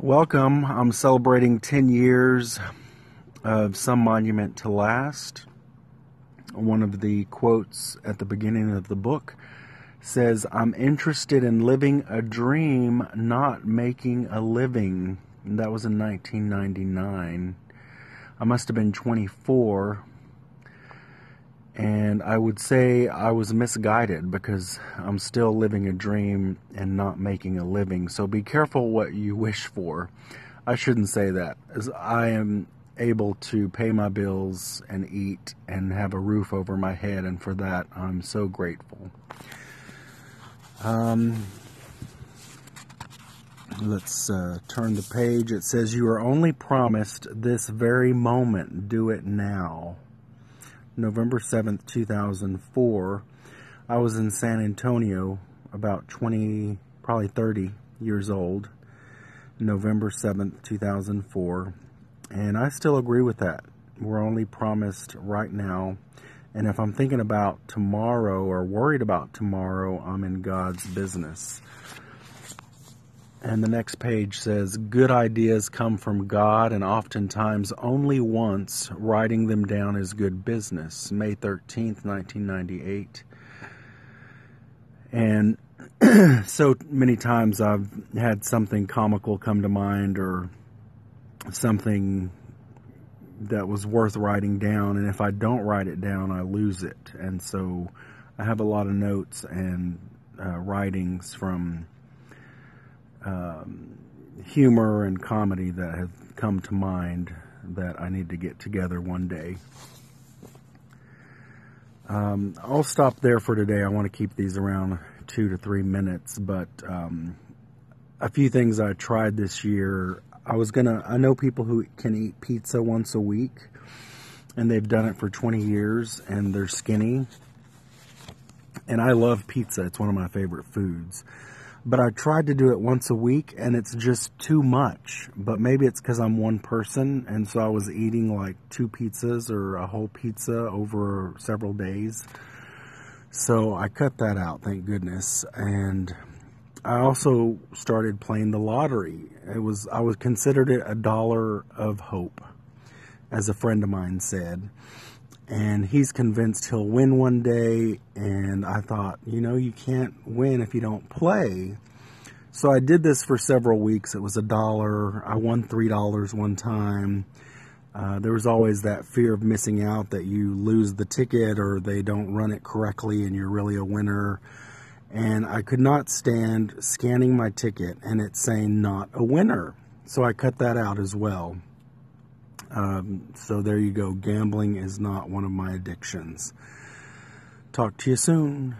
Welcome. I'm celebrating 10 years of Some Monument to Last. One of the quotes at the beginning of the book says, I'm interested in living a dream, not making a living. And that was in 1999. I must have been 24 and I would say I was misguided because I'm still living a dream and not making a living. So be careful what you wish for. I shouldn't say that, as I am able to pay my bills and eat and have a roof over my head, and for that I'm so grateful. Um, let's uh, turn the page. It says, You are only promised this very moment. Do it now. November 7th, 2004, I was in San Antonio, about 20, probably 30 years old, November 7th, 2004, and I still agree with that. We're only promised right now. And if I'm thinking about tomorrow or worried about tomorrow, I'm in God's business. And the next page says, Good ideas come from God, and oftentimes only once. Writing them down is good business. May 13th, 1998. And so many times I've had something comical come to mind or something that was worth writing down. And if I don't write it down, I lose it. And so I have a lot of notes and uh, writings from um, humor and comedy that have come to mind that I need to get together one day. Um, I'll stop there for today. I want to keep these around two to three minutes, but um, a few things I tried this year. I was gonna. I know people who can eat pizza once a week, and they've done it for 20 years, and they're skinny. And I love pizza. It's one of my favorite foods but I tried to do it once a week and it's just too much. But maybe it's because I'm one person and so I was eating like two pizzas or a whole pizza over several days. So I cut that out, thank goodness. And I also started playing the lottery. It was I was considered it a dollar of hope, as a friend of mine said and he's convinced he'll win one day. And I thought, you know, you can't win if you don't play. So I did this for several weeks. It was a dollar. I won three dollars one time. Uh, there was always that fear of missing out that you lose the ticket or they don't run it correctly and you're really a winner. And I could not stand scanning my ticket and it saying not a winner. So I cut that out as well. Um, so there you go. Gambling is not one of my addictions. Talk to you soon.